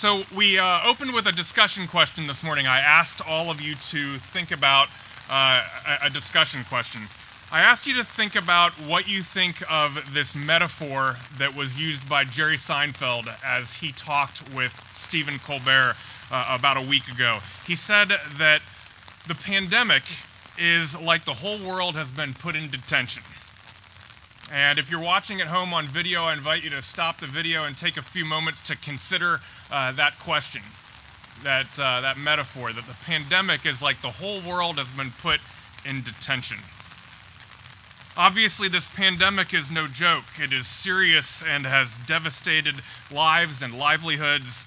So we uh, opened with a discussion question this morning. I asked all of you to think about uh, a, discussion question. I asked you to think about what you think of this metaphor that was used by Jerry Seinfeld as he talked with Stephen Colbert uh, about a week ago. He said that the pandemic is like the whole world has been put in detention. And if you're watching at home on video, I invite you to stop the video and take a few moments to consider uh, that question, that, uh, that metaphor, that the pandemic is like the whole world has been put in detention. Obviously, this pandemic is no joke. It is serious and has devastated lives and livelihoods.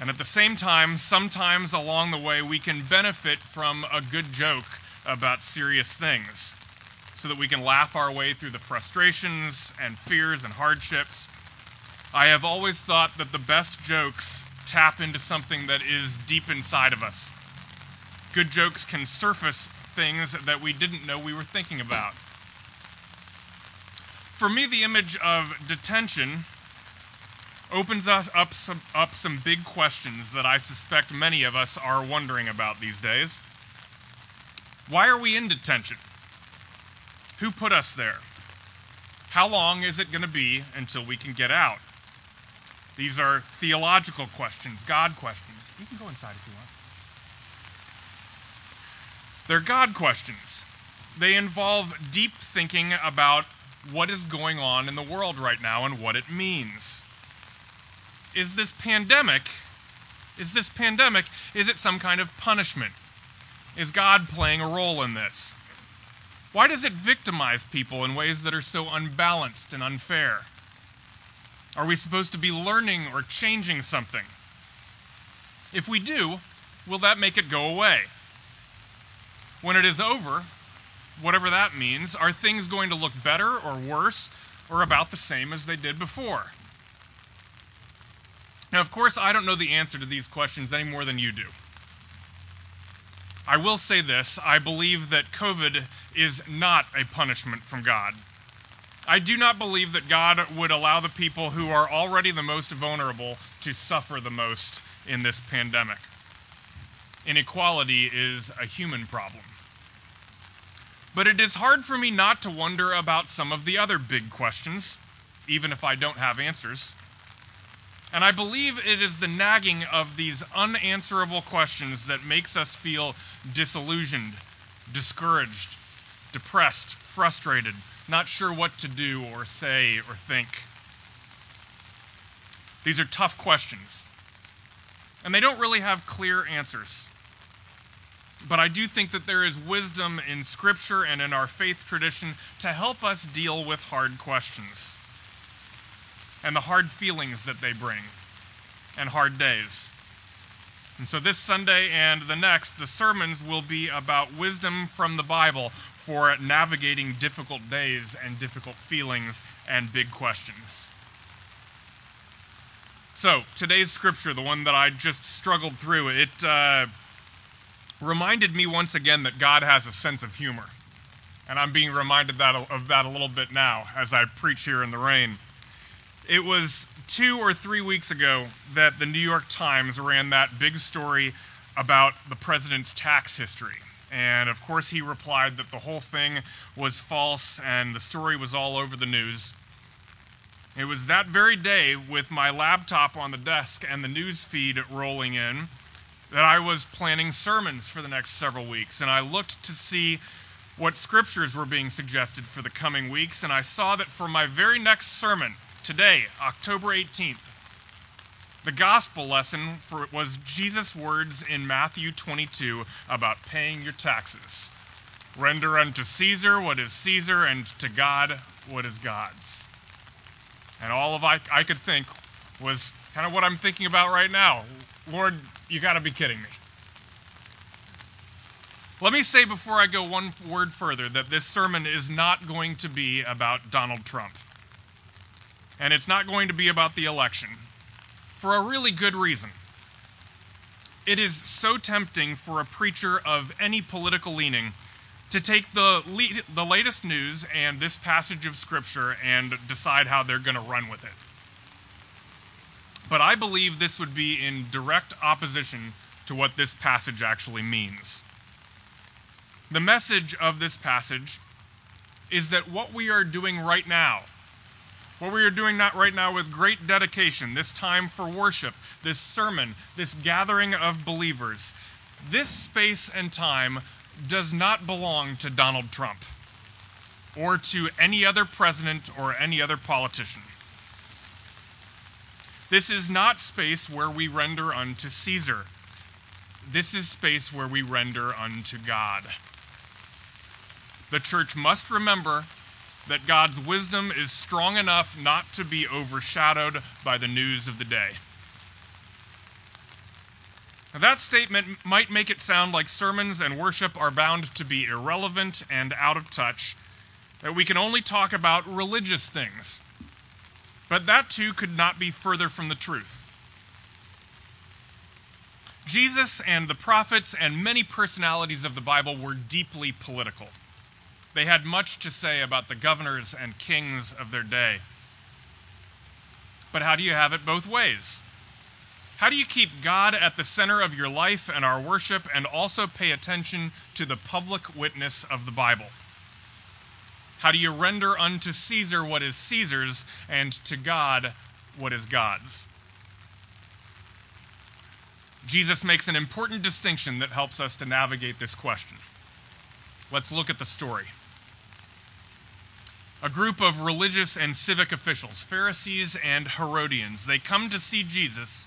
And at the same time, sometimes along the way, we can benefit from a good joke about serious things so that we can laugh our way through the frustrations and fears and hardships. I have always thought that the best jokes tap into something that is deep inside of us. Good jokes can surface things that we didn't know we were thinking about. For me, the image of detention opens us up some, up some big questions that I suspect many of us are wondering about these days. Why are we in detention? Who put us there? How long is it going to be until we can get out? These are theological questions, God questions. You can go inside if you want. They're God questions. They involve deep thinking about what is going on in the world right now and what it means. Is this pandemic is this pandemic is it some kind of punishment? Is God playing a role in this? Why does it victimize people in ways that are so unbalanced and unfair? Are we supposed to be learning or changing something? If we do, will that make it go away? When it is over, whatever that means, are things going to look better or worse or about the same as they did before? Now, of course, I don't know the answer to these questions any more than you do. I will say this I believe that COVID is not a punishment from God. I do not believe that God would allow the people who are already the most vulnerable to suffer the most in this pandemic. Inequality is a human problem. But it is hard for me not to wonder about some of the other big questions, even if I don't have answers. And I believe it is the nagging of these unanswerable questions that makes us feel disillusioned, discouraged, depressed, frustrated, not sure what to do or say or think. These are tough questions. And they don't really have clear answers. But I do think that there is wisdom in Scripture and in our faith tradition to help us deal with hard questions and the hard feelings that they bring and hard days. And so this Sunday and the next, the sermons will be about wisdom from the Bible for navigating difficult days and difficult feelings and big questions. So, today's scripture, the one that I just struggled through, it uh, reminded me once again that God has a sense of humor. And I'm being reminded that, of that a little bit now as I preach here in the rain. It was two or three weeks ago that the New York Times ran that big story about the president's tax history. And of course, he replied that the whole thing was false and the story was all over the news. It was that very day, with my laptop on the desk and the news feed rolling in, that I was planning sermons for the next several weeks. And I looked to see what scriptures were being suggested for the coming weeks, and I saw that for my very next sermon, today, October 18th, the gospel lesson for, was Jesus' words in Matthew 22 about paying your taxes. Render unto Caesar what is Caesar, and to God what is God's. And all of I, I could think was kind of what I'm thinking about right now. Lord, you got to be kidding me. Let me say before I go one word further that this sermon is not going to be about Donald Trump and it's not going to be about the election for a really good reason. It is so tempting for a preacher of any political leaning to take the lead, the latest news and this passage of scripture and decide how they're going to run with it. But I believe this would be in direct opposition to what this passage actually means. The message of this passage is that what we are doing right now, what we are doing not right now with great dedication, this time for worship, this sermon, this gathering of believers, this space and time does not belong to Donald Trump or to any other president or any other politician. This is not space where we render unto Caesar. This is space where we render unto God. The church must remember that God's wisdom is strong enough not to be overshadowed by the news of the day. Now, that statement might make it sound like sermons and worship are bound to be irrelevant and out of touch, that we can only talk about religious things. But that too could not be further from the truth. Jesus and the prophets and many personalities of the Bible were deeply political. They had much to say about the governors and kings of their day. But how do you have it both ways? How do you keep God at the center of your life and our worship and also pay attention to the public witness of the Bible? How do you render unto Caesar what is Caesar's and to God what is God's? Jesus makes an important distinction that helps us to navigate this question. Let's look at the story a group of religious and civic officials, Pharisees and Herodians. They come to see Jesus,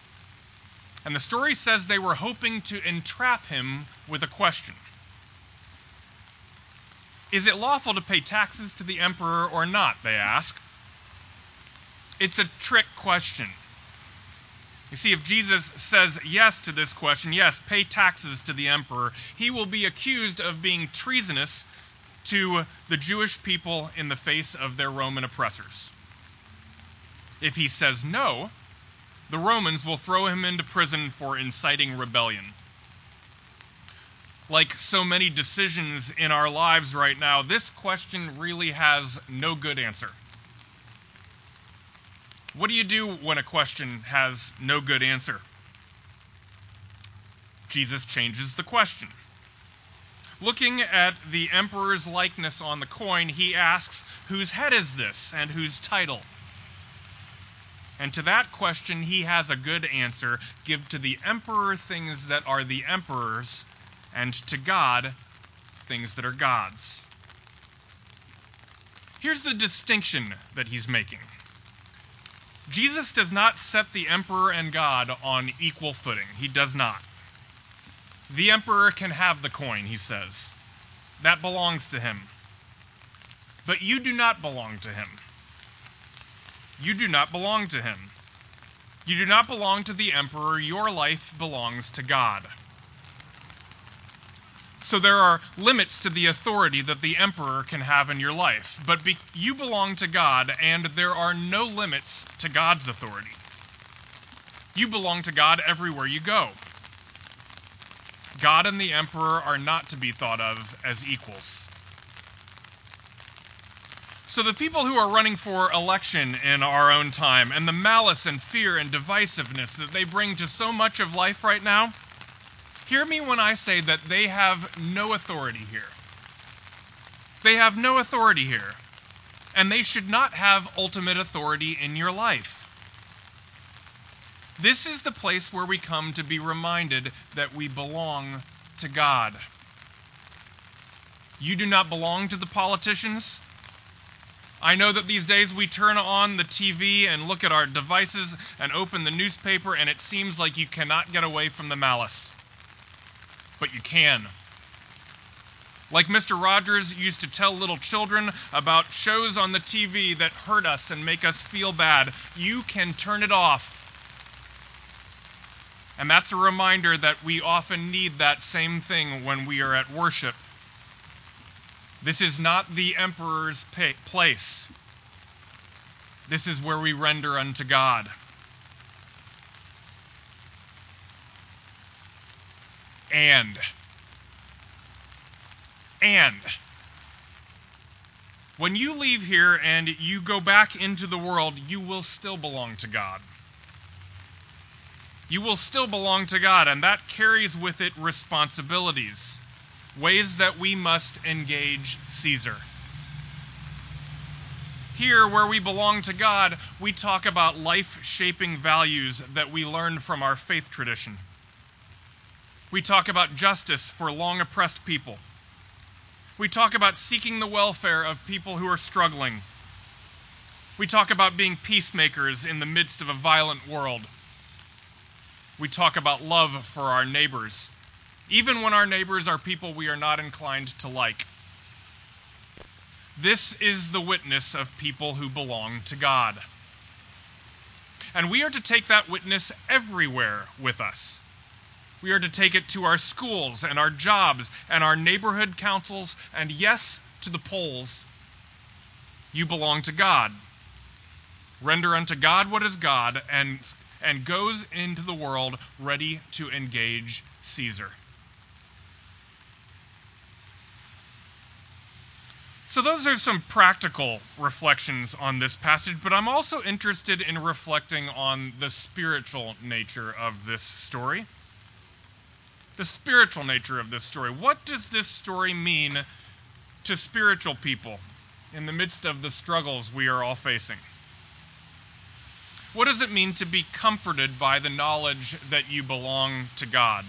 and the story says they were hoping to entrap him with a question Is it lawful to pay taxes to the emperor or not? They ask. It's a trick question. You see, if Jesus says yes to this question, yes, pay taxes to the emperor, he will be accused of being treasonous to the Jewish people in the face of their Roman oppressors. If he says no, the Romans will throw him into prison for inciting rebellion. Like so many decisions in our lives right now, this question really has no good answer. What do you do when a question has no good answer? Jesus changes the question. Looking at the emperor's likeness on the coin, he asks, Whose head is this, and whose title? And to that question, he has a good answer give to the emperor things that are the emperor's, and to God things that are God's. Here's the distinction that he's making Jesus does not set the emperor and God on equal footing. He does not. The emperor can have the coin, he says. That belongs to him. But you do not belong to him. You do not belong to him. You do not belong to the emperor. Your life belongs to God. So there are limits to the authority that the emperor can have in your life. But be- you belong to God, and there are no limits to God's authority. You belong to God everywhere you go. God and the emperor are not to be thought of as equals. So, the people who are running for election in our own time, and the malice and fear and divisiveness that they bring to so much of life right now, hear me when I say that they have no authority here. They have no authority here, and they should not have ultimate authority in your life. This is the place where we come to be reminded that we belong to God. You do not belong to the politicians. I know that these days we turn on the TV and look at our devices and open the newspaper, and it seems like you cannot get away from the malice. But you can. Like Mr. Rogers used to tell little children about shows on the TV that hurt us and make us feel bad, you can turn it off and that's a reminder that we often need that same thing when we are at worship. This is not the emperor's place. This is where we render unto God. And, and, when you leave here and you go back into the world, you will still belong to God. You will still belong to God, and that carries with it responsibilities, ways that we must engage Caesar. Here, where we belong to God, we talk about life shaping values that we learned from our faith tradition. We talk about justice for long oppressed people. We talk about seeking the welfare of people who are struggling. We talk about being peacemakers in the midst of a violent world. We talk about love for our neighbors, even when our neighbors are people we are not inclined to like. This is the witness of people who belong to God. And we are to take that witness everywhere with us. We are to take it to our schools and our jobs and our neighborhood councils, and yes, to the polls. You belong to God. Render unto God what is God, and, and goes into the world ready to engage Caesar. So, those are some practical reflections on this passage, but I'm also interested in reflecting on the spiritual nature of this story. The spiritual nature of this story. What does this story mean to spiritual people in the midst of the struggles we are all facing? What does it mean to be comforted by the knowledge that you belong to God?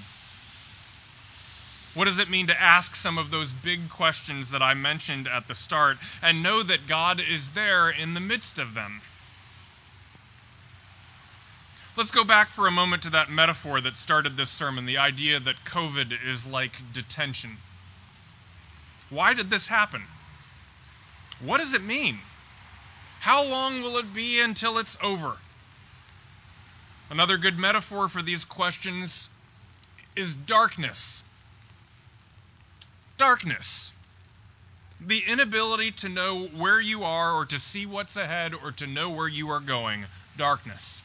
What does it mean to ask some of those big questions that I mentioned at the start and know that God is there in the midst of them? Let's go back for a moment to that metaphor that started this sermon the idea that COVID is like detention. Why did this happen? What does it mean? How long will it be until it's over? Another good metaphor for these questions is darkness darkness. The inability to know where you are or to see what's ahead or to know where you are going. Darkness.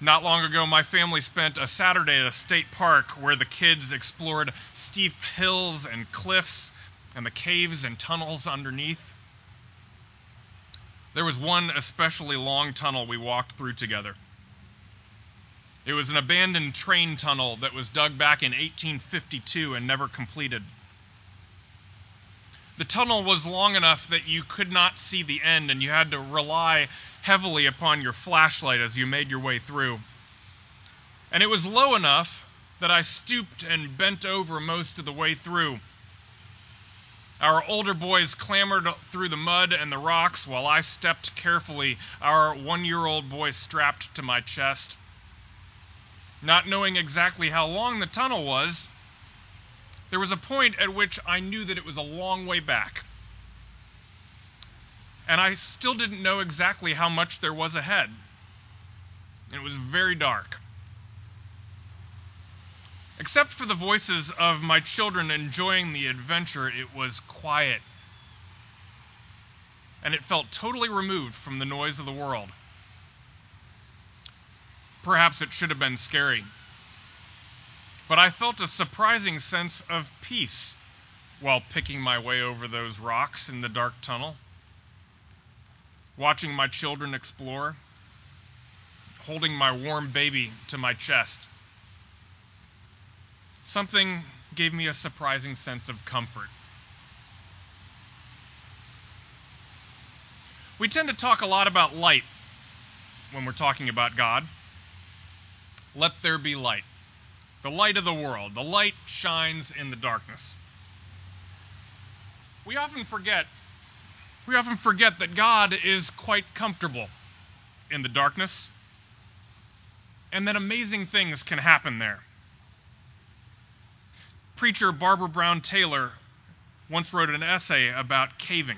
Not long ago, my family spent a Saturday at a state park where the kids explored steep hills and cliffs and the caves and tunnels underneath. There was one especially long tunnel we walked through together. It was an abandoned train tunnel that was dug back in 1852 and never completed. The tunnel was long enough that you could not see the end, and you had to rely heavily upon your flashlight as you made your way through. And it was low enough that I stooped and bent over most of the way through. Our older boys clambered through the mud and the rocks while I stepped carefully, our one year old boy strapped to my chest. Not knowing exactly how long the tunnel was, there was a point at which I knew that it was a long way back. And I still didn't know exactly how much there was ahead. It was very dark. Except for the voices of my children enjoying the adventure, it was quiet. And it felt totally removed from the noise of the world. Perhaps it should have been scary. But I felt a surprising sense of peace while picking my way over those rocks in the dark tunnel, watching my children explore, holding my warm baby to my chest. Something gave me a surprising sense of comfort. We tend to talk a lot about light when we're talking about God. Let there be light. The light of the world. The light shines in the darkness. We often forget we often forget that God is quite comfortable in the darkness and that amazing things can happen there. Preacher Barbara Brown Taylor once wrote an essay about caving,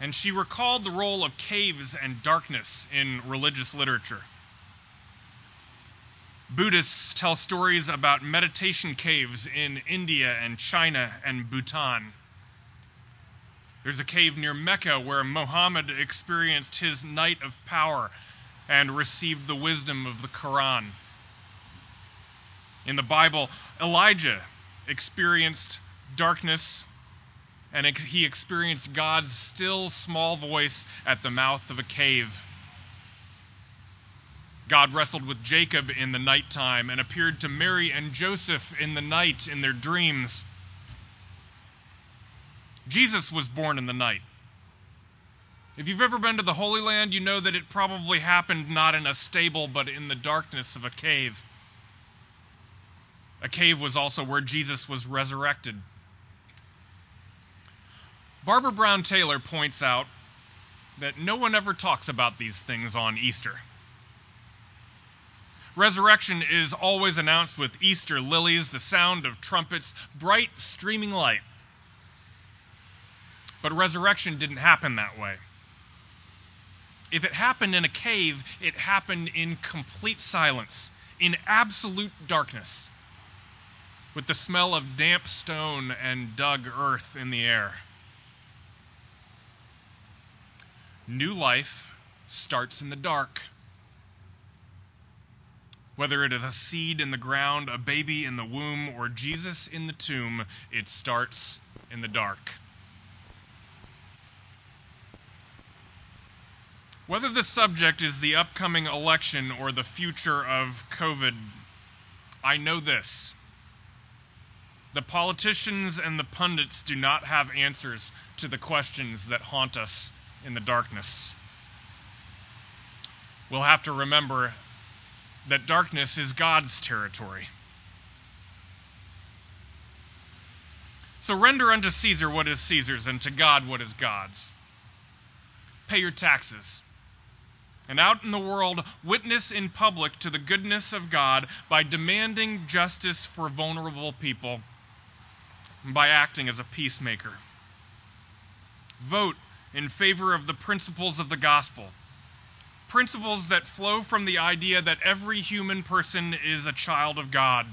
and she recalled the role of caves and darkness in religious literature. Buddhists tell stories about meditation caves in India and China and Bhutan. There's a cave near Mecca where Muhammad experienced his night of power and received the wisdom of the Quran. In the Bible, Elijah experienced darkness and he experienced God's still small voice at the mouth of a cave. God wrestled with Jacob in the nighttime and appeared to Mary and Joseph in the night in their dreams. Jesus was born in the night. If you've ever been to the Holy Land, you know that it probably happened not in a stable, but in the darkness of a cave. A cave was also where Jesus was resurrected. Barbara Brown Taylor points out that no one ever talks about these things on Easter. Resurrection is always announced with Easter lilies, the sound of trumpets, bright streaming light. But resurrection didn't happen that way. If it happened in a cave, it happened in complete silence, in absolute darkness, with the smell of damp stone and dug earth in the air. New life starts in the dark. Whether it is a seed in the ground, a baby in the womb, or Jesus in the tomb, it starts in the dark. Whether the subject is the upcoming election or the future of COVID, I know this. The politicians and the pundits do not have answers to the questions that haunt us in the darkness. We'll have to remember that darkness is God's territory. So render unto Caesar what is Caesar's, and to God what is God's. Pay your taxes and out in the world witness in public to the goodness of God by demanding justice for vulnerable people by acting as a peacemaker. Vote in favor of the principles of the gospel. Principles that flow from the idea that every human person is a child of God.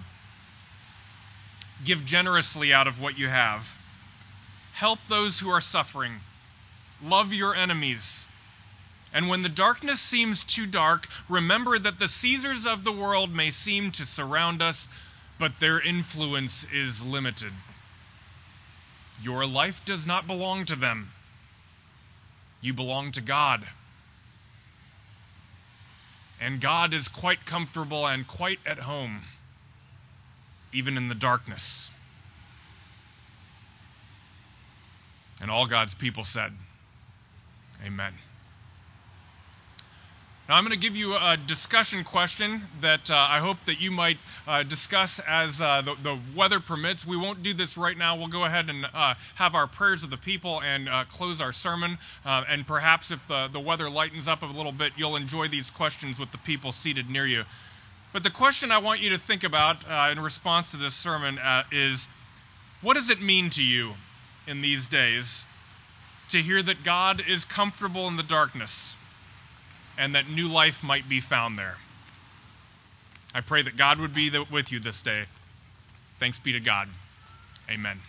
Give generously out of what you have. Help those who are suffering. Love your enemies and when the darkness seems too dark, remember that the Caesars of the world may seem to surround us, but their influence is limited. Your life does not belong to them. You belong to God. And God is quite comfortable and quite at home, even in the darkness. And all God's people said, Amen. Now, I'm going to give you a discussion question that uh, I hope that you might uh, discuss as uh, the, the, weather permits. We won't do this right now. We'll go ahead and uh, have our prayers of the people and uh, close our sermon. Uh, and perhaps if the, the weather lightens up a little bit, you'll enjoy these questions with the people seated near you. But the question I want you to think about in response to this sermon is what does it mean to you in these days to hear that God is comfortable in the darkness? And that new life might be found there. I pray that God would be with you this day. Thanks be to God. Amen.